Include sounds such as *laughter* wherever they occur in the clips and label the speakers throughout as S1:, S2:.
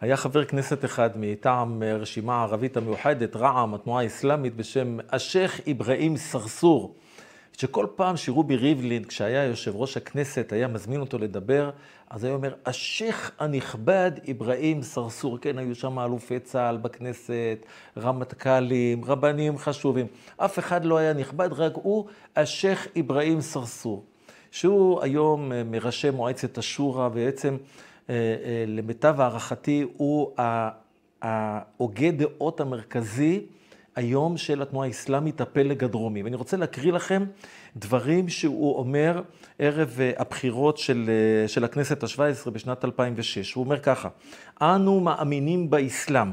S1: היה חבר כנסת אחד מטעם הרשימה הערבית המאוחדת, רע"מ, התנועה האסלאמית, בשם השייח' אברהים סרסור, שכל פעם שרובי ריבלין, כשהיה יושב ראש הכנסת, היה מזמין אותו לדבר, אז היה אומר, השייח' הנכבד אברהים סרסור. כן, היו שם אלופי צה"ל בכנסת, רמטכ"לים, רבנים חשובים. אף אחד לא היה נכבד, רק הוא, השייח' אברהים סרסור. שהוא היום מראשי מועצת השורא, ובעצם אה, אה, למיטב הערכתי הוא ההוגה דעות המרכזי היום של התנועה האסלאמית, הפלג הדרומי. ואני רוצה להקריא לכם דברים שהוא אומר ערב אה, הבחירות של, של הכנסת השבע עשרה בשנת 2006. הוא אומר ככה, אנו מאמינים באסלאם,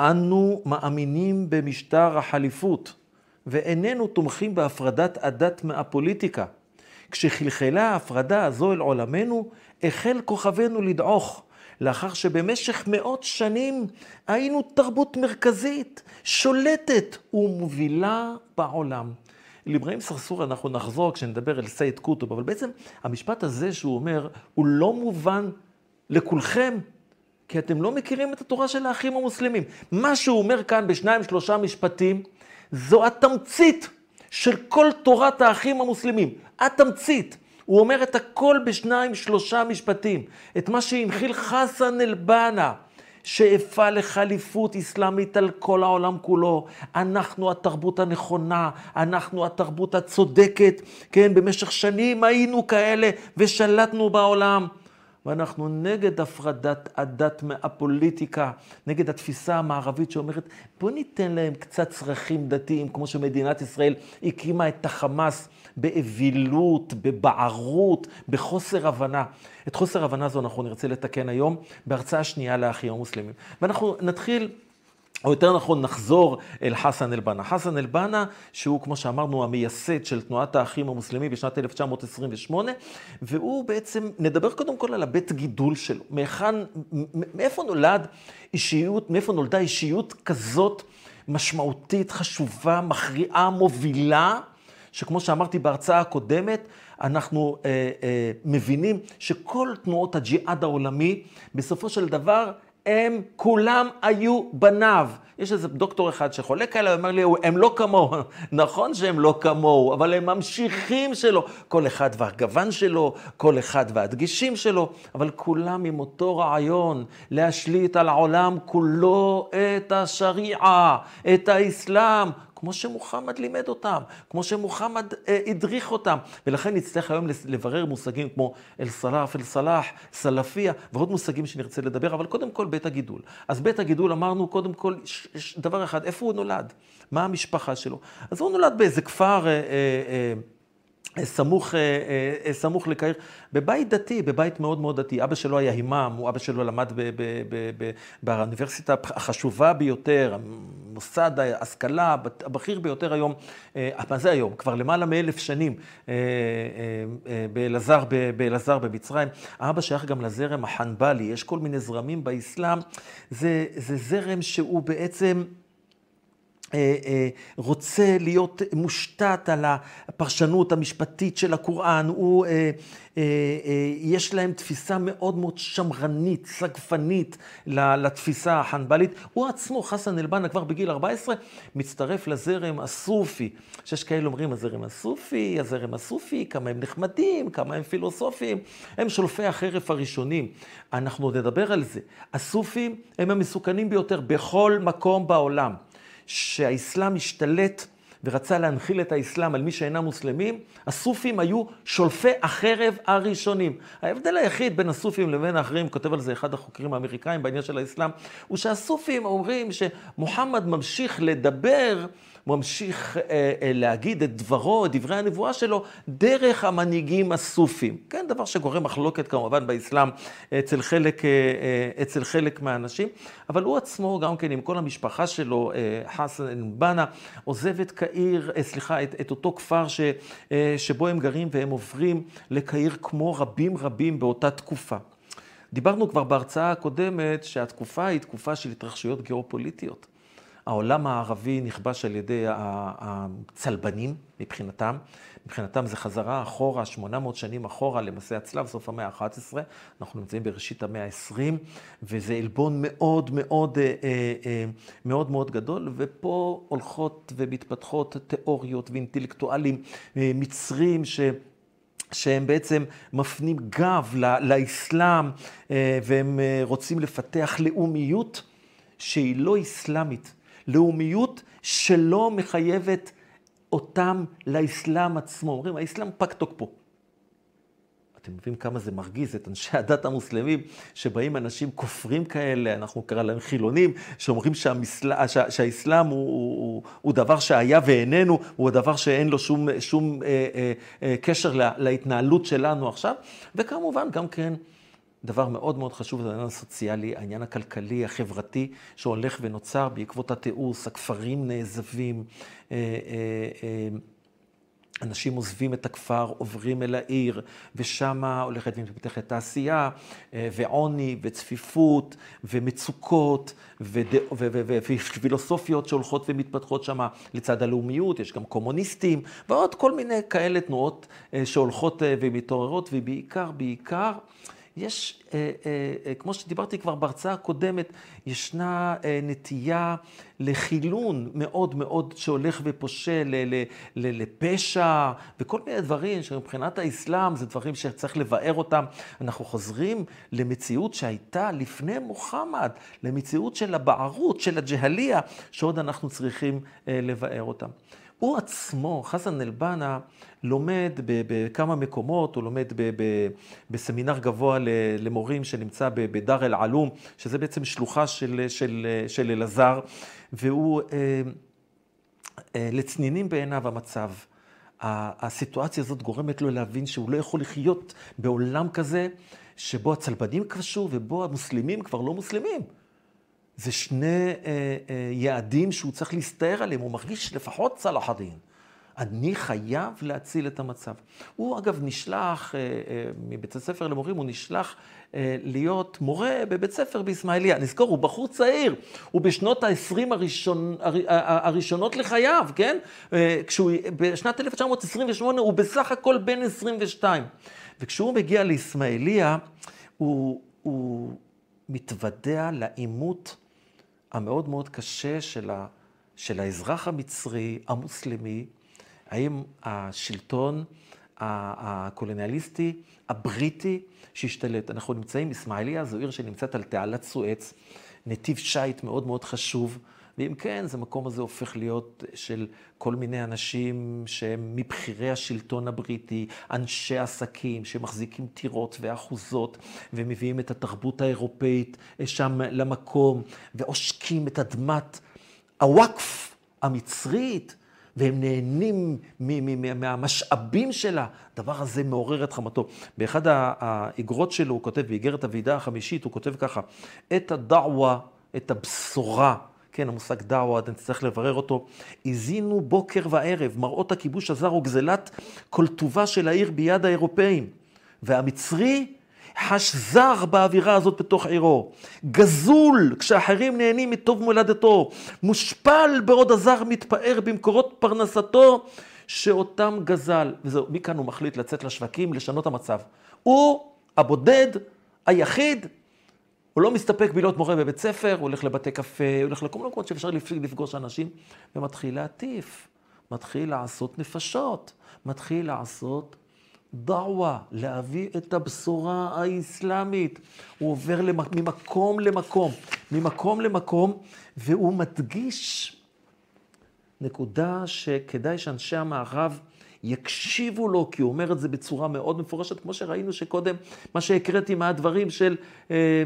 S1: אנו מאמינים במשטר החליפות, ואיננו תומכים בהפרדת הדת מהפוליטיקה. כשחלחלה ההפרדה הזו אל עולמנו, החל כוכבנו לדעוך, לאחר שבמשך מאות שנים היינו תרבות מרכזית, שולטת ומובילה בעולם. לאברהים סרסור אנחנו נחזור כשנדבר אל סייד קוטוב, אבל בעצם המשפט הזה שהוא אומר, הוא לא מובן לכולכם, כי אתם לא מכירים את התורה של האחים המוסלמים. מה שהוא אומר כאן בשניים שלושה משפטים, זו התמצית של כל תורת האחים המוסלמים. התמצית. הוא אומר את הכל בשניים, שלושה משפטים. את מה שהנחיל חסן אל-בנה, שאפה לחליפות אסלאמית על כל העולם כולו. אנחנו התרבות הנכונה, אנחנו התרבות הצודקת. כן, במשך שנים היינו כאלה ושלטנו בעולם. ואנחנו נגד הפרדת הדת מהפוליטיקה, נגד התפיסה המערבית שאומרת, בוא ניתן להם קצת צרכים דתיים, כמו שמדינת ישראל הקימה את החמאס באווילות, בבערות, בחוסר הבנה. את חוסר הבנה הזו אנחנו נרצה לתקן היום בהרצאה שנייה לאחים המוסלמים. ואנחנו נתחיל... או יותר נכון, נחזור אל חסן אל-בנה. חסן אל-בנה, שהוא, כמו שאמרנו, המייסד של תנועת האחים המוסלמים בשנת 1928, והוא בעצם, נדבר קודם כל על הבית גידול שלו. מהיכן, מאיפה נולד אישיות, מאיפה נולדה אישיות כזאת משמעותית, חשובה, מכריעה, מובילה, שכמו שאמרתי בהרצאה הקודמת, אנחנו אה, אה, מבינים שכל תנועות הג'יהאד העולמי, בסופו של דבר, הם כולם היו בניו. יש איזה דוקטור אחד שחולק עליו, אומר לי, הם לא כמוהו. *laughs* נכון שהם לא כמוהו, אבל הם ממשיכים שלו. כל אחד והגוון שלו, כל אחד והדגישים שלו, אבל כולם עם אותו רעיון, להשליט על העולם כולו את השריעה, את האסלאם. כמו שמוחמד לימד אותם, כמו שמוחמד אה, הדריך אותם. ולכן נצטרך היום לברר מושגים כמו אל-סלאף, אל-סלאח, סלפיה, ועוד מושגים שנרצה לדבר, אבל קודם כל בית הגידול. אז בית הגידול אמרנו קודם כל דבר אחד, איפה הוא נולד? מה המשפחה שלו? אז הוא נולד באיזה כפר... אה, אה, אה, סמוך, אה, אה, סמוך לקהיר, בבית דתי, בבית מאוד מאוד דתי. אבא שלו היה הימאם, הוא אבא שלו למד ב, ב, ב, באוניברסיטה החשובה ביותר, מוסד ההשכלה הבכיר ביותר היום, אה, מה זה היום? כבר למעלה מאלף שנים באלעזר, באלעזר במצרים. האבא שייך גם לזרם החנבלי, יש כל מיני זרמים באסלאם. זה, זה זרם שהוא בעצם... אה, אה, רוצה להיות מושתת על הפרשנות המשפטית של הקוראן, הוא, אה, יש להם תפיסה מאוד מאוד שמרנית, סגפנית לתפיסה החנבלית. הוא עצמו, חסן אל-בנה, כבר בגיל 14, מצטרף לזרם הסופי. שיש כאלה אומרים, הזרם הסופי, הזרם הסופי, כמה הם נחמדים, כמה הם פילוסופיים. הם שולפי החרף הראשונים. אנחנו עוד נדבר על זה. הסופים הם המסוכנים ביותר בכל מקום בעולם. שהאסלאם השתלט ורצה להנחיל את האסלאם על מי שאינם מוסלמים, הסופים היו שולפי החרב הראשונים. ההבדל היחיד בין הסופים לבין האחרים, כותב על זה אחד החוקרים האמריקאים בעניין של האסלאם, הוא שהסופים אומרים שמוחמד ממשיך לדבר ממשיך אה, אה, להגיד את דברו, את דברי הנבואה שלו, דרך המנהיגים הסופים. כן, דבר שגורם מחלוקת כמובן באסלאם אצל חלק, אה, אה, אצל חלק מהאנשים, אבל הוא עצמו, גם כן עם כל המשפחה שלו, אה, חסן בנה, עוזב את קהיר, אה, סליחה, את, את אותו כפר ש, אה, שבו הם גרים והם עוברים לקהיר כמו רבים רבים באותה תקופה. דיברנו כבר בהרצאה הקודמת שהתקופה היא תקופה של התרחשויות גיאופוליטיות. העולם הערבי נכבש על ידי הצלבנים מבחינתם. מבחינתם זה חזרה אחורה, 800 שנים אחורה למעשה הצלב, סוף המאה ה-11. אנחנו נמצאים בראשית המאה ה-20, וזה עלבון מאוד מאוד אה, אה, מאוד מאוד גדול, ופה הולכות ומתפתחות תיאוריות ואינטלקטואלים מצרים ש... שהם בעצם מפנים גב לאסלאם, והם רוצים לפתח לאומיות שהיא לא אסלאמית. לאומיות שלא מחייבת אותם לאסלאם עצמו. אומרים, האסלאם פג תוקפו. אתם מבינים כמה זה מרגיז את אנשי הדת המוסלמים, שבאים אנשים כופרים כאלה, אנחנו קרא להם חילונים, שאומרים שהמסל... שה... שהאסלאם הוא, הוא, הוא דבר שהיה ואיננו, הוא הדבר שאין לו שום, שום אה, אה, אה, קשר לה... להתנהלות שלנו עכשיו, וכמובן גם כן דבר מאוד מאוד חשוב זה העניין הסוציאלי, העניין הכלכלי, החברתי, שהולך ונוצר בעקבות התיעוש, הכפרים נעזבים, אה, אה, אה, אנשים עוזבים את הכפר, עוברים אל העיר, ושם הולכת ומתפתחת תעשייה, ועוני, וצפיפות, ומצוקות, ופילוסופיות שהולכות ומתפתחות שם לצד הלאומיות, יש גם קומוניסטים, ועוד כל מיני כאלה תנועות שהולכות ומתעוררות, ובעיקר, בעיקר, יש, אה, אה, אה, כמו שדיברתי כבר בהרצאה הקודמת, ישנה נטייה לחילון מאוד מאוד שהולך ופושה לפשע וכל מיני דברים שמבחינת האסלאם זה דברים שצריך לבאר אותם. אנחנו חוזרים למציאות שהייתה לפני מוחמד, למציאות של הבערות, של הג'הליה, שעוד אנחנו צריכים לבאר אותם. הוא עצמו, חסן אל-בנה, לומד בכמה מקומות, הוא לומד בסמינר גבוה למורים שנמצא בדאר אל-עלום, שזה בעצם שלוחה של, של, של אלעזר, והוא אה, אה, לצנינים בעיניו המצב. הסיטואציה הזאת גורמת לו להבין שהוא לא יכול לחיות בעולם כזה שבו הצלבנים כבשו ובו המוסלמים כבר לא מוסלמים. זה שני אה, אה, יעדים שהוא צריך להסתער עליהם, הוא מרגיש לפחות צלח הדין. אני חייב להציל את המצב. הוא אגב נשלח, אה, אה, מבית הספר למורים, הוא נשלח אה, להיות מורה בבית ספר באסמאעיליה. נזכור, הוא בחור צעיר, הוא בשנות ה-20 הראשון, הראשונות לחייו, כן? כשהוא, בשנת 1928 הוא בסך הכל בן 22. וכשהוא מגיע לאסמאעיליה, הוא, הוא מתוודע לעימות המאוד מאוד קשה של, ה, של האזרח המצרי, המוסלמי, האם השלטון הקולוניאליסטי, הבריטי, שהשתלט. אנחנו נמצאים, אסמאעיליה זו עיר שנמצאת על תעלת סואץ, נתיב שיט מאוד מאוד חשוב, ואם כן, זה מקום הזה הופך להיות של כל מיני אנשים שהם מבכירי השלטון הבריטי, אנשי עסקים שמחזיקים טירות ואחוזות, ומביאים את התרבות האירופאית שם למקום, ועושקים את אדמת הוואקף המצרית. והם נהנים מהמשאבים שלה. הדבר הזה מעורר את חמתו. באחד האגרות שלו הוא כותב, באיגרת הוועידה החמישית, הוא כותב ככה, את הדעווה, את הבשורה, כן, המושג דעווה, אני צריך לברר אותו, הזינו בוקר וערב מראות הכיבוש הזר וגזלת כל טובה של העיר ביד האירופאים. והמצרי חש זר באווירה הזאת בתוך עירו, גזול כשאחרים נהנים מטוב מולדתו, מושפל בעוד הזר מתפאר במקורות פרנסתו שאותם גזל. וזהו, מכאן הוא מחליט לצאת לשווקים, לשנות המצב. הוא הבודד, היחיד, הוא לא מסתפק בלהיות מורה בבית ספר, הוא הולך לבתי קפה, הוא הולך לכל מיני מקומות שאפשר לפגוש אנשים, ומתחיל להטיף, מתחיל לעשות נפשות, מתחיל לעשות דעווה, להביא את הבשורה האסלאמית. הוא עובר ממקום למקום, ממקום למקום, והוא מדגיש נקודה שכדאי שאנשי המערב יקשיבו לו, כי הוא אומר את זה בצורה מאוד מפורשת, כמו שראינו שקודם, מה שהקראתי מהדברים של, אה,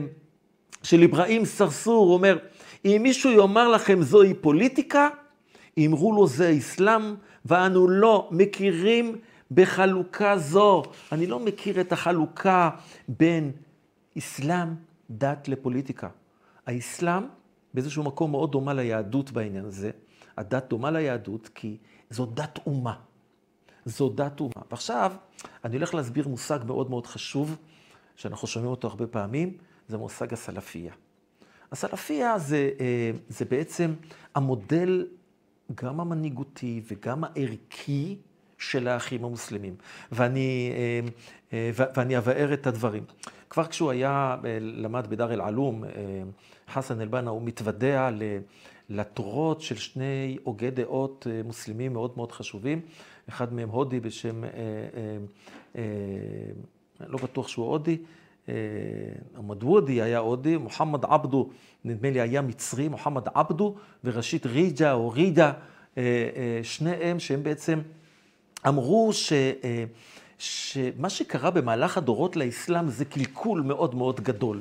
S1: של אברהים סרסור, אומר, אם מישהו יאמר לכם זוהי פוליטיקה, אמרו לו זה אסלאם, ואנו לא מכירים בחלוקה זו. אני לא מכיר את החלוקה בין אסלאם, דת לפוליטיקה. האסלאם באיזשהו מקום מאוד דומה ליהדות בעניין הזה. הדת דומה ליהדות כי זו דת אומה. זו דת אומה. ועכשיו אני הולך להסביר מושג מאוד מאוד חשוב, שאנחנו שומעים אותו הרבה פעמים, זה מושג הסלפייה. הסלפיה זה, אה, זה בעצם המודל גם המנהיגותי וגם הערכי של האחים המוסלמים. ואני, ואני אבאר את הדברים. כבר כשהוא היה, למד בדאר אל-עלום, חסן אל-בנה, הוא מתוודע לתורות של שני הוגי דעות מוסלמים מאוד מאוד חשובים. אחד מהם הודי בשם, אה, אה, אה, לא בטוח שהוא הודי, מדוודי היה הודי, מוחמד עבדו, נדמה לי היה מצרי, מוחמד עבדו, וראשית ריג'ה או רידה, שניהם שהם בעצם אמרו ש... שמה שקרה במהלך הדורות לאסלאם זה קלקול מאוד מאוד גדול.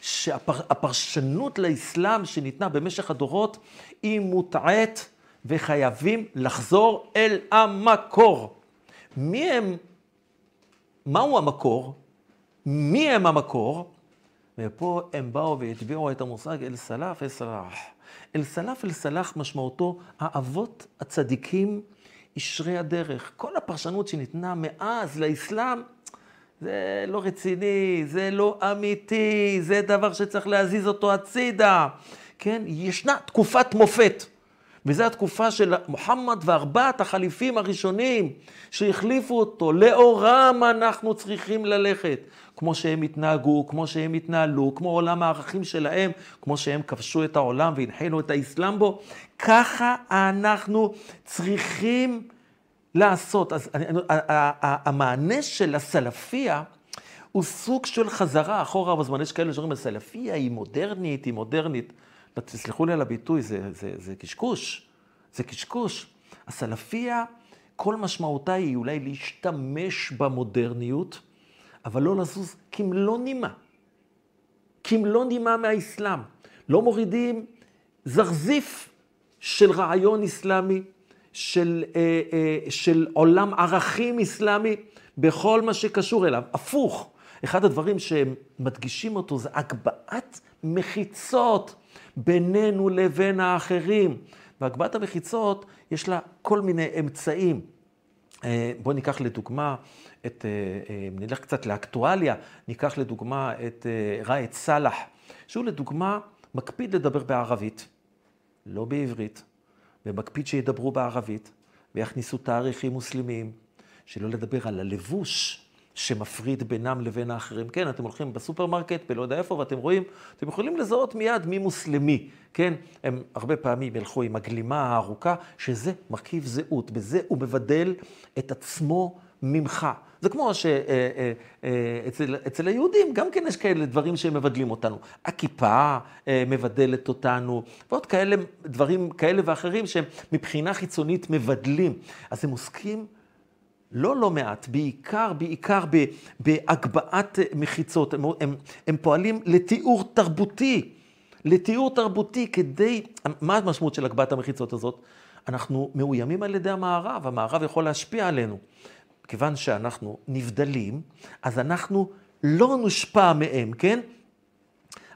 S1: שהפרשנות לאסלאם שניתנה במשך הדורות היא מוטעית וחייבים לחזור אל המקור. מי הם, מהו המקור? מי הם המקור? ופה הם באו והטביעו את המושג אל סלאף אל סלאח. אל סלאף אל סלאח משמעותו האבות הצדיקים ישרי הדרך. כל הפרשנות שניתנה מאז לאסלאם, זה לא רציני, זה לא אמיתי, זה דבר שצריך להזיז אותו הצידה. כן, ישנה תקופת מופת. וזו התקופה של מוחמד וארבעת החליפים הראשונים שהחליפו אותו. לאורם אנחנו צריכים ללכת. כמו שהם התנהגו, כמו שהם התנהלו, כמו עולם הערכים שלהם, כמו שהם כבשו את העולם והנחילו את האסלאם בו, ככה אנחנו צריכים לעשות. אז המענה של הסלפיה הוא סוג של חזרה אחורה בזמן. יש כאלה שאומרים, הסלפיה היא מודרנית, היא מודרנית. תסלחו לי על הביטוי, זה, זה, זה קשקוש. זה קשקוש. הסלפיה, כל משמעותה היא אולי להשתמש במודרניות, אבל לא לזוז כמלוא נימה. כמלוא נימה מהאסלאם. לא מורידים זרזיף של רעיון אסלאמי, של, אה, אה, של עולם ערכים אסלאמי, בכל מה שקשור אליו. הפוך, אחד הדברים שהם מדגישים אותו זה הגבהת מחיצות בינינו לבין האחרים. והגבהת המחיצות, יש לה כל מיני אמצעים. אה, בואו ניקח לדוגמה את, אה, אה, נלך קצת לאקטואליה, ניקח לדוגמה את ראאד סאלח, שהוא לדוגמה מקפיד לדבר בערבית, לא בעברית, ומקפיד שידברו בערבית, ויכניסו תאריכים מוסלמיים, שלא לדבר על הלבוש שמפריד בינם לבין האחרים. כן, אתם הולכים בסופרמרקט, בלא יודע איפה, ואתם רואים, אתם יכולים לזהות מיד מי מוסלמי, כן? הם הרבה פעמים ילכו עם הגלימה הארוכה, שזה מרכיב זהות, בזה הוא מבדל את עצמו ממך. זה כמו שאצל אה, אה, היהודים גם כן יש כאלה דברים שמבדלים אותנו. הכיפה אה, מבדלת אותנו, ועוד כאלה דברים כאלה ואחרים שהם מבחינה חיצונית מבדלים. אז הם עוסקים לא לא מעט, בעיקר, בעיקר בהגבהת מחיצות. הם, הם, הם פועלים לתיאור תרבותי, לתיאור תרבותי כדי, מה המשמעות של הגבהת המחיצות הזאת? אנחנו מאוימים על ידי המערב, המערב יכול להשפיע עלינו. כיוון שאנחנו נבדלים, אז אנחנו לא נושפע מהם, כן?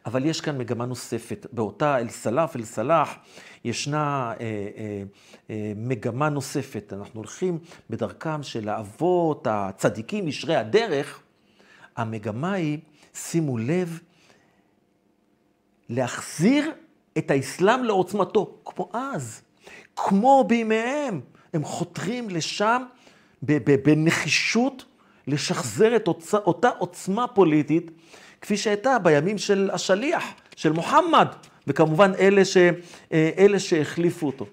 S1: אבל יש כאן מגמה נוספת. באותה אל-סלאף, אל-סלאח, ישנה אה, אה, אה, מגמה נוספת. אנחנו הולכים בדרכם של האבות, הצדיקים, ישרי הדרך. המגמה היא, שימו לב, להחזיר את האסלאם לעוצמתו, כמו אז, כמו בימיהם. הם חותרים לשם בנחישות, לשחזר את אותה עוצמה פוליטית כפי שהייתה בימים של השליח, של מוחמד, וכמובן אלה, ש, אה, אלה שהחליפו אותו.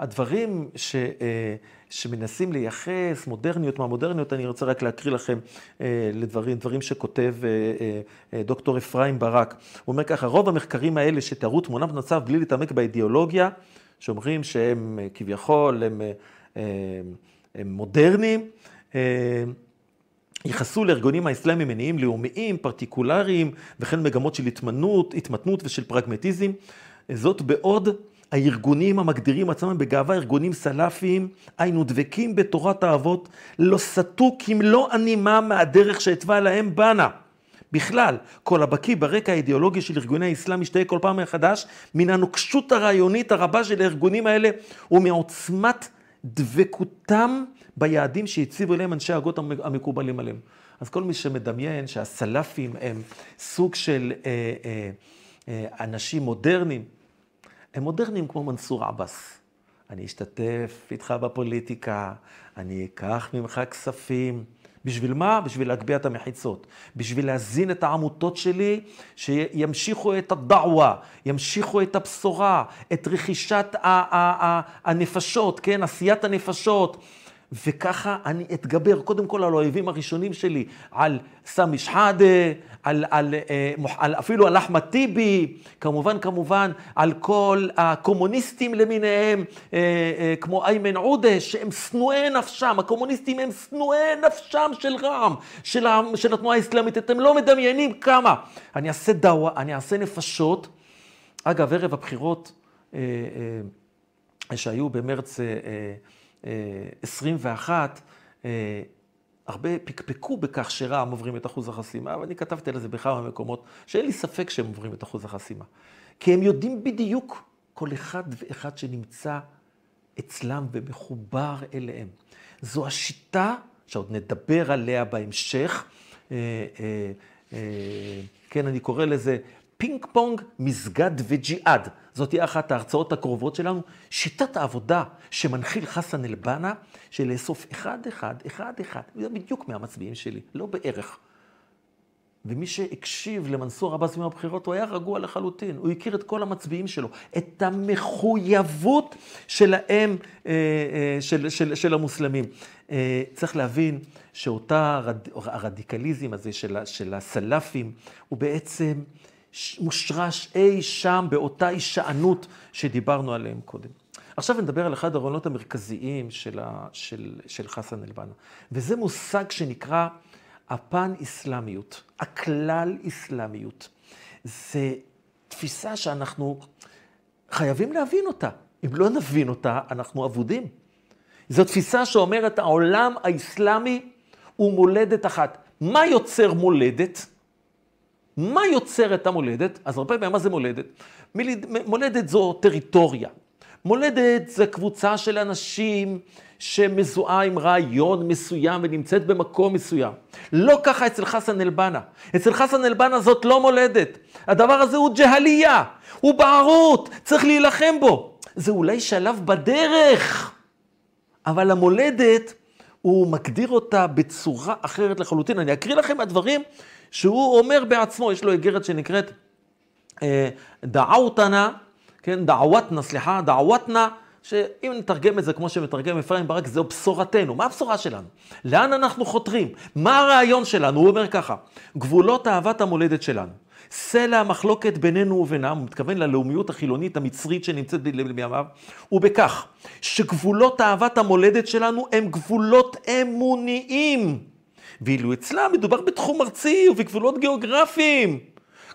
S1: הדברים ש, אה, שמנסים לייחס, מודרניות מהמודרניות, אני רוצה רק להקריא לכם אה, לדברים, דברים שכותב דוקטור אפרים ברק. הוא אומר ככה, רוב המחקרים האלה שתיארו תמונת מצב בלי להתעמק באידיאולוגיה, שאומרים שהם כביכול, הם, הם, הם מודרניים, ייחסו לארגונים האסלאמיים מניעים לאומיים, פרטיקולריים, וכן מגמות של התמתנות, התמתנות ושל פרגמטיזם. זאת בעוד הארגונים המגדירים עצמם בגאווה ארגונים סלאפיים, היינו דבקים בתורת האבות, לא סטו כמלוא הנימה מהדרך שהתווה להם בנה. בכלל, כל הבקיא ברקע האידיאולוגי של ארגוני האסלאם משתהה כל פעם מחדש מן הנוקשות הרעיונית הרבה של הארגונים האלה ומעוצמת דבקותם ביעדים שהציבו אליהם אנשי ההגות המקובלים עליהם. אז כל מי שמדמיין שהסלאפים הם סוג של אה, אה, אנשים מודרניים. הם מודרניים כמו מנסור עבאס. אני אשתתף איתך בפוליטיקה, אני אקח ממך כספים. בשביל מה? בשביל להגביה את המחיצות. בשביל להזין את העמותות שלי, שימשיכו את הדעווה, ימשיכו את הבשורה, את רכישת הנפשות, כן? עשיית הנפשות. וככה אני אתגבר קודם כל על האויבים הראשונים שלי, על סמי שחאדה, על, על, אה, על, אפילו על אחמד טיבי, כמובן, כמובן, על כל הקומוניסטים למיניהם, אה, אה, כמו איימן עודה, שהם שנואי נפשם, הקומוניסטים הם שנואי נפשם של רע"מ, של, של התנועה האסלאמית, אתם לא מדמיינים כמה. אני אעשה דאווה, אני אעשה נפשות. אגב, ערב הבחירות שהיו במרץ 21, הרבה פקפקו בכך שרע"מ עוברים את אחוז החסימה, ואני כתבתי על זה בכמה מקומות, שאין לי ספק שהם עוברים את אחוז החסימה. כי הם יודעים בדיוק כל אחד ואחד שנמצא אצלם ומחובר אליהם. זו השיטה, שעוד נדבר עליה בהמשך, אה, אה, אה, כן, אני קורא לזה פינג פונג, מסגד וג'יהאד. זאת תהיה אחת ההרצאות הקרובות שלנו. שיטת העבודה שמנחיל חסן אל-בנה, של לאסוף אחד-אחד, אחד-אחד, זה בדיוק מהמצביעים שלי, לא בערך. ומי שהקשיב למנסור עבאס ביום הבחירות, הוא היה רגוע לחלוטין. הוא הכיר את כל המצביעים שלו, את המחויבות שלהם, אה, אה, של, של, של המוסלמים. אה, צריך להבין שאותה הרדיקליזם הזה של, של הסלאפים, הוא בעצם... מושרש אי שם באותה הישענות שדיברנו עליהם קודם. עכשיו נדבר על אחד הרעיונות המרכזיים של, ה, של, של חסן אל-בנה, וזה מושג שנקרא הפן-אסלאמיות, הכלל-אסלאמיות. זה תפיסה שאנחנו חייבים להבין אותה. אם לא נבין אותה, אנחנו אבודים. זו תפיסה שאומרת, העולם האסלאמי הוא מולדת אחת. מה יוצר מולדת? מה יוצר את המולדת? אז הרבה פעמים, מה זה מולדת? מולדת זו טריטוריה. מולדת זה קבוצה של אנשים שמזוהה עם רעיון מסוים ונמצאת במקום מסוים. לא ככה אצל חסן אל-בנה. אצל חסן אל-בנה זאת לא מולדת. הדבר הזה הוא ג'הלייה, הוא בערות, צריך להילחם בו. זה אולי שלב בדרך, אבל המולדת, הוא מגדיר אותה בצורה אחרת לחלוטין. אני אקריא לכם מהדברים שהוא אומר בעצמו, יש לו איגרת שנקראת אה, דעאותנה, כן, דעוותנה, סליחה, דעוותנה, שאם נתרגם את זה כמו שמתרגם אפרים ברק, זו בשורתנו. מה הבשורה שלנו? לאן אנחנו חותרים? מה הרעיון שלנו? הוא אומר ככה, גבולות אהבת המולדת שלנו. סלע המחלוקת בינינו ובינם, הוא מתכוון ללאומיות החילונית המצרית שנמצאת בימיו, הוא בכך שגבולות אהבת המולדת שלנו הם גבולות אמוניים. ואילו אצלם מדובר בתחום ארצי ובגבולות גיאוגרפיים.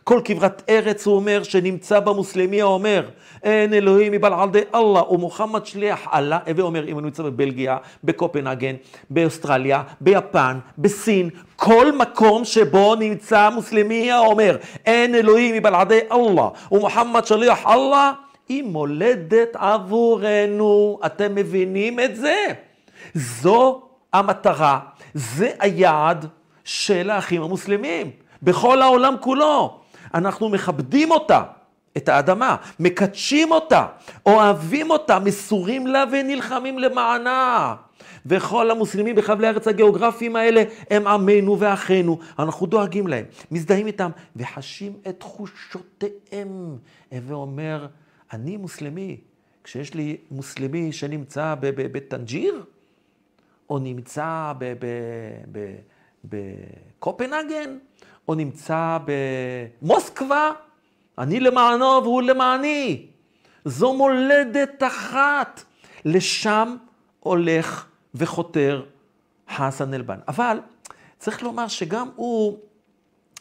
S1: כל כברת ארץ, הוא אומר, שנמצא במוסלמי האומר, אין אלוהים מבלעדי אללה, ומוחמד שליח אללה, הווה אומר, אם הוא נמצא בבלגיה, בקופנהגן, באוסטרליה, ביפן, בסין, כל מקום שבו נמצא מוסלמי האומר, אין אלוהים מבלעדי אללה, ומוחמד שליח אללה, היא מולדת עבורנו. אתם מבינים את זה? זו המטרה זה היעד של האחים המוסלמים, בכל העולם כולו. אנחנו מכבדים אותה, את האדמה, מקדשים אותה, אוהבים אותה, מסורים לה ונלחמים למענה. וכל המוסלמים בחבלי הארץ הגיאוגרפיים האלה הם עמנו ואחינו. אנחנו דואגים להם, מזדהים איתם וחשים את תחושותיהם. הווה אומר, אני מוסלמי. כשיש לי מוסלמי שנמצא בטנג'יר, או נמצא בקופנהגן, או נמצא במוסקבה, אני למענו והוא למעני. זו מולדת אחת. לשם הולך וחותר חסן אלבן. אבל צריך לומר שגם הוא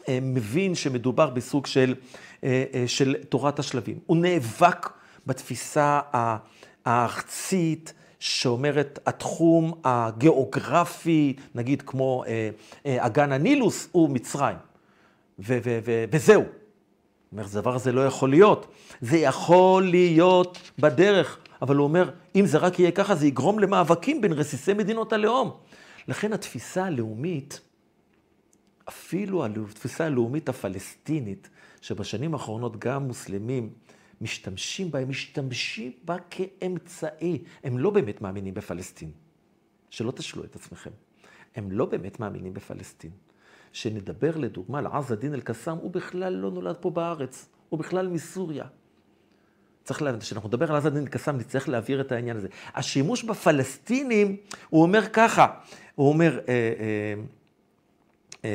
S1: אה, מבין שמדובר בסוג של, אה, אה, של תורת השלבים. הוא נאבק בתפיסה הארצית, שאומרת התחום הגיאוגרפי, נגיד כמו אה, אה, אגן הנילוס, הוא מצרים. ו- ו- ו- וזהו. אומר, הדבר הזה לא יכול להיות. זה יכול להיות בדרך, אבל הוא אומר, אם זה רק יהיה ככה, זה יגרום למאבקים בין רסיסי מדינות הלאום. לכן התפיסה הלאומית, אפילו התפיסה הלאומית הפלסטינית, שבשנים האחרונות גם מוסלמים משתמשים בה, הם משתמשים בה כאמצעי. הם לא באמת מאמינים בפלסטין. שלא תשלו את עצמכם. הם לא באמת מאמינים בפלסטין. שנדבר לדוגמה על עז א-דין אל-קסאם, הוא בכלל לא נולד פה בארץ, הוא בכלל מסוריה. צריך להבין, כשאנחנו נדבר על עז א-דין אל-קסאם, נצטרך להעביר את העניין הזה. השימוש בפלסטינים, הוא אומר ככה, הוא אומר, אה, אה,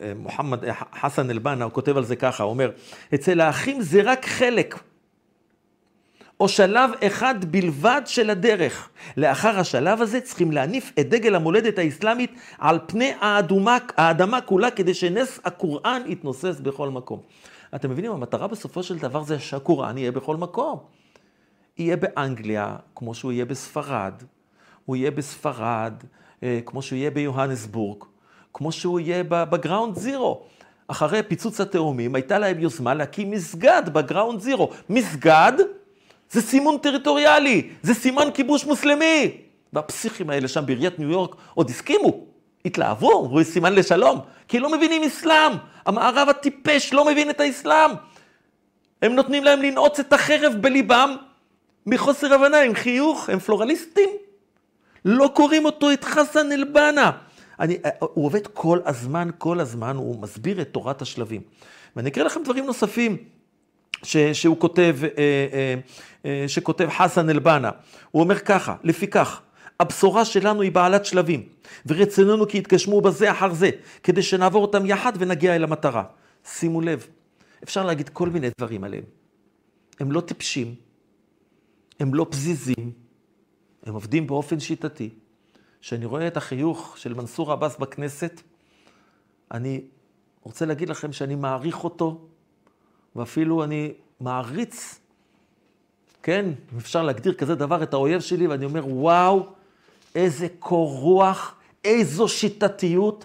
S1: אה, מוחמד חסן אל-בנה, הוא כותב על זה ככה, הוא אומר, אצל האחים זה רק חלק. או שלב אחד בלבד של הדרך. לאחר השלב הזה צריכים להניף את דגל המולדת האסלאמית על פני האדומה, האדמה כולה, כדי שנס הקוראן יתנוסס בכל מקום. אתם מבינים, המטרה בסופו של דבר זה שהקוראן יהיה בכל מקום. יהיה באנגליה, כמו שהוא יהיה בספרד, הוא יהיה בספרד, אה, כמו שהוא יהיה ביוהנסבורג, כמו שהוא יהיה בגראונד זירו. אחרי פיצוץ התאומים, הייתה להם יוזמה להקים מסגד בגראונד זירו. מסגד זה סימון טריטוריאלי, זה סימן כיבוש מוסלמי. והפסיכים האלה שם בעיריית ניו יורק עוד הסכימו, התלהבו, הוא סימן לשלום, כי לא מבינים אסלאם. המערב הטיפש לא מבין את האסלאם. הם נותנים להם לנעוץ את החרב בליבם מחוסר הבנה, עם חיוך, הם פלורליסטים. לא קוראים אותו את חסן אל-בנה. אני, הוא עובד כל הזמן, כל הזמן, הוא מסביר את תורת השלבים. ואני אקריא לכם דברים נוספים. ש, שהוא כותב, אה, אה, אה, שכותב חסן אל-בנה. הוא אומר ככה, לפיכך, הבשורה שלנו היא בעלת שלבים, ורצוננו כי יתגשמו בזה אחר זה, כדי שנעבור אותם יחד ונגיע אל המטרה. שימו לב, אפשר להגיד כל מיני דברים עליהם. הם לא טיפשים, הם לא פזיזים, הם עובדים באופן שיטתי. כשאני רואה את החיוך של מנסור עבאס בכנסת, אני רוצה להגיד לכם שאני מעריך אותו ואפילו אני מעריץ, כן, אם אפשר להגדיר כזה דבר, את האויב שלי, ואני אומר, וואו, איזה קור רוח, איזו שיטתיות,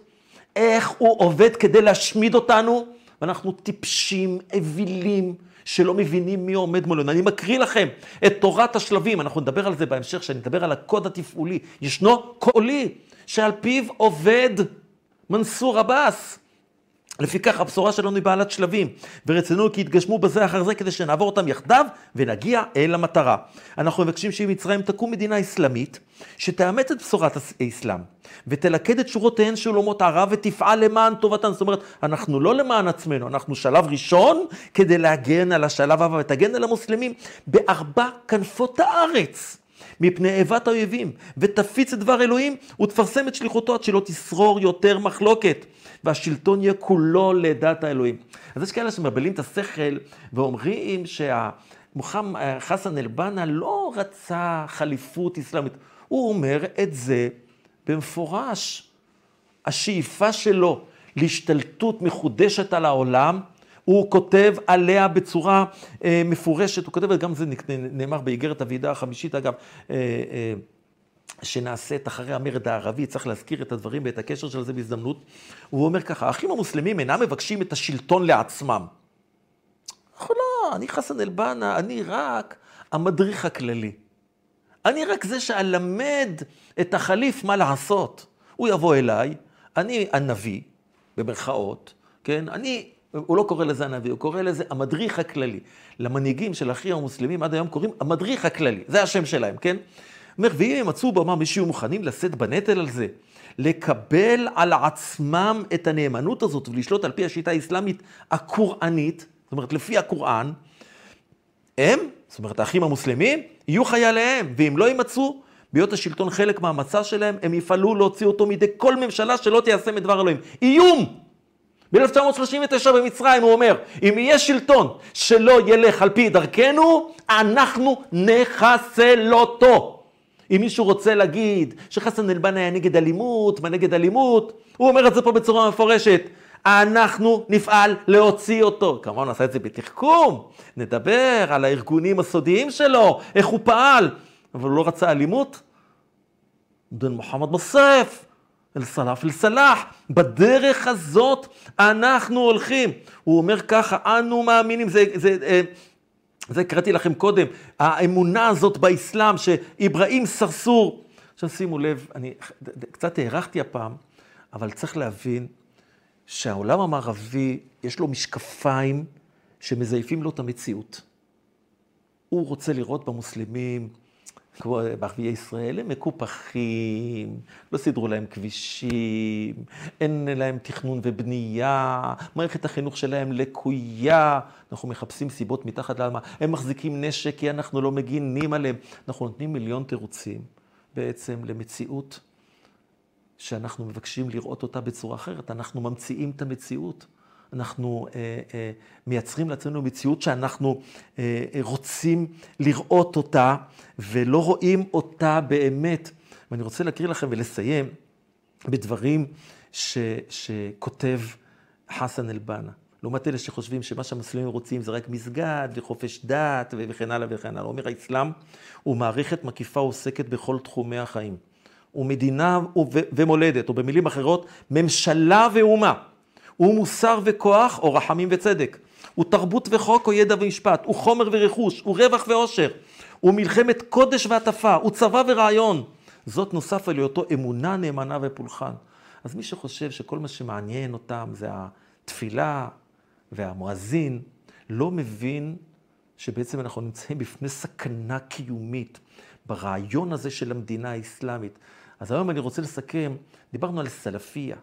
S1: איך הוא עובד כדי להשמיד אותנו, ואנחנו טיפשים, אווילים, שלא מבינים מי עומד מולנו. אני מקריא לכם את תורת השלבים, אנחנו נדבר על זה בהמשך, כשאני אדבר על הקוד התפעולי. ישנו קולי שעל פיו עובד מנסור עבאס. לפיכך הבשורה שלנו היא בעלת שלבים, ורצונו כי יתגשמו בזה אחר זה כדי שנעבור אותם יחדיו ונגיע אל המטרה. אנחנו מבקשים שאם מצרים תקום מדינה אסלאמית, שתאמץ את בשורת האסלאם, ותלכד את שורותיהן של אומות ערב ותפעל למען טובתן. זאת אומרת, אנחנו לא למען עצמנו, אנחנו שלב ראשון כדי להגן על השלב הבא ותגן על המוסלמים בארבע כנפות הארץ. מפני איבת האויבים, ותפיץ את דבר אלוהים, ותפרסם את שליחותו עד שלא תשרור יותר מחלוקת. והשלטון יהיה כולו לדת האלוהים. אז יש כאלה שמבלעים את השכל ואומרים שמוחמד חסן אל-בנה לא רצה חליפות אסלאמית. הוא אומר את זה במפורש. השאיפה שלו להשתלטות מחודשת על העולם, הוא כותב עליה בצורה אה, מפורשת, הוא כותב, גם זה נאמר באיגרת הוועידה החמישית, אגב, אה, אה, שנעשית אחרי המרד הערבי, צריך להזכיר את הדברים ואת הקשר של זה בהזדמנות. הוא אומר ככה, האחים המוסלמים אינם מבקשים את השלטון לעצמם. לא, אני חסן אל-בנה, אני רק המדריך הכללי. אני רק זה שאלמד את החליף מה לעשות. הוא יבוא אליי, אני הנביא, במרכאות, כן? אני, הוא לא קורא לזה הנביא, הוא קורא לזה המדריך הכללי. למנהיגים של האחים המוסלמים עד היום קוראים המדריך הכללי, זה השם שלהם, כן? אומר, ואם הם מצאו במה מישהו מוכנים לשאת בנטל על זה, לקבל על עצמם את הנאמנות הזאת ולשלוט על פי השיטה האסלאמית הקוראנית, זאת אומרת, לפי הקוראן, הם, זאת אומרת, האחים המוסלמים, יהיו חייליהם, ואם לא יימצאו, בהיות השלטון חלק מהמצע שלהם, הם יפעלו להוציא אותו מידי כל ממשלה שלא תיישם את דבר אלוהים. איום! ב-1939 במצרים הוא אומר, אם יהיה שלטון שלא ילך על פי דרכנו, אנחנו נחסל אותו. אם מישהו רוצה להגיד שחסן אל-בנה היה נגד אלימות, מה נגד אלימות, הוא אומר את זה פה בצורה מפורשת. אנחנו נפעל להוציא אותו. כמובן נעשה את זה בתחכום, נדבר על הארגונים הסודיים שלו, איך הוא פעל, אבל הוא לא רצה אלימות. דן מוחמד מוסף, אל-סלאף אל-סלאח, בדרך הזאת אנחנו הולכים. הוא אומר ככה, אנו מאמינים, זה, זה, זה הקראתי לכם קודם, האמונה הזאת באסלאם, שאיברהים סרסור. עכשיו שימו לב, אני קצת הארכתי הפעם, אבל צריך להבין שהעולם המערבי, יש לו משקפיים שמזייפים לו את המציאות. הוא רוצה לראות במוסלמים, כמו בערביי ישראל, הם מקופחים, לא סידרו להם כבישים, אין להם תכנון ובנייה, מערכת החינוך שלהם לקויה, אנחנו מחפשים סיבות מתחת לאדמה, הם מחזיקים נשק כי אנחנו לא מגינים עליהם. אנחנו נותנים מיליון תירוצים בעצם למציאות שאנחנו מבקשים לראות אותה בצורה אחרת, אנחנו ממציאים את המציאות. אנחנו אה, אה, מייצרים לעצמנו מציאות שאנחנו אה, רוצים לראות אותה ולא רואים אותה באמת. ואני רוצה להקריא לכם ולסיים בדברים ש, שכותב חסן אל-בנה. לעומת אלה שחושבים שמה שהמוסלמים רוצים זה רק מסגד וחופש דת וכן הלאה וכן הלאה. אומר האסלאם הוא מערכת מקיפה עוסקת בכל תחומי החיים. הוא מדינה ומולדת, או במילים אחרות, ממשלה ואומה. הוא מוסר וכוח או רחמים וצדק. הוא תרבות וחוק או ידע ומשפט. הוא חומר ורכוש. הוא רווח ועושר. הוא מלחמת קודש והטפה. הוא צבא ורעיון. זאת נוסף על היותו אמונה נאמנה ופולחן. אז מי שחושב שכל מה שמעניין אותם זה התפילה והמואזין, לא מבין שבעצם אנחנו נמצאים בפני סכנה קיומית ברעיון הזה של המדינה האסלאמית. אז היום אני רוצה לסכם, דיברנו על סלפיה.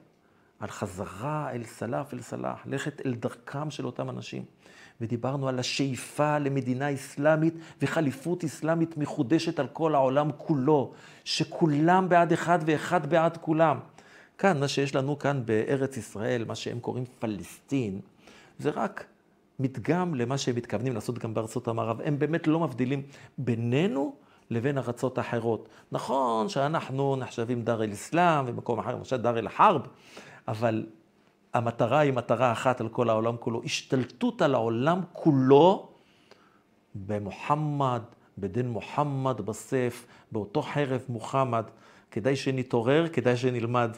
S1: על חזרה אל סלאף אל סלאח, לכת אל דרכם של אותם אנשים. ודיברנו על השאיפה למדינה אסלאמית וחליפות אסלאמית מחודשת על כל העולם כולו, שכולם בעד אחד ואחד בעד כולם. כאן, מה שיש לנו כאן בארץ ישראל, מה שהם קוראים פלסטין, זה רק מדגם למה שהם מתכוונים לעשות גם בארצות המערב. הם באמת לא מבדילים בינינו לבין ארצות אחרות. נכון שאנחנו נחשבים דר אל-אסלאם ומקום אחר, למשל דר אל-חרב, אבל המטרה היא מטרה אחת על כל העולם כולו, השתלטות על העולם כולו במוחמד, בדין מוחמד בסף, באותו חרב מוחמד. כדאי שנתעורר, כדאי שנלמד.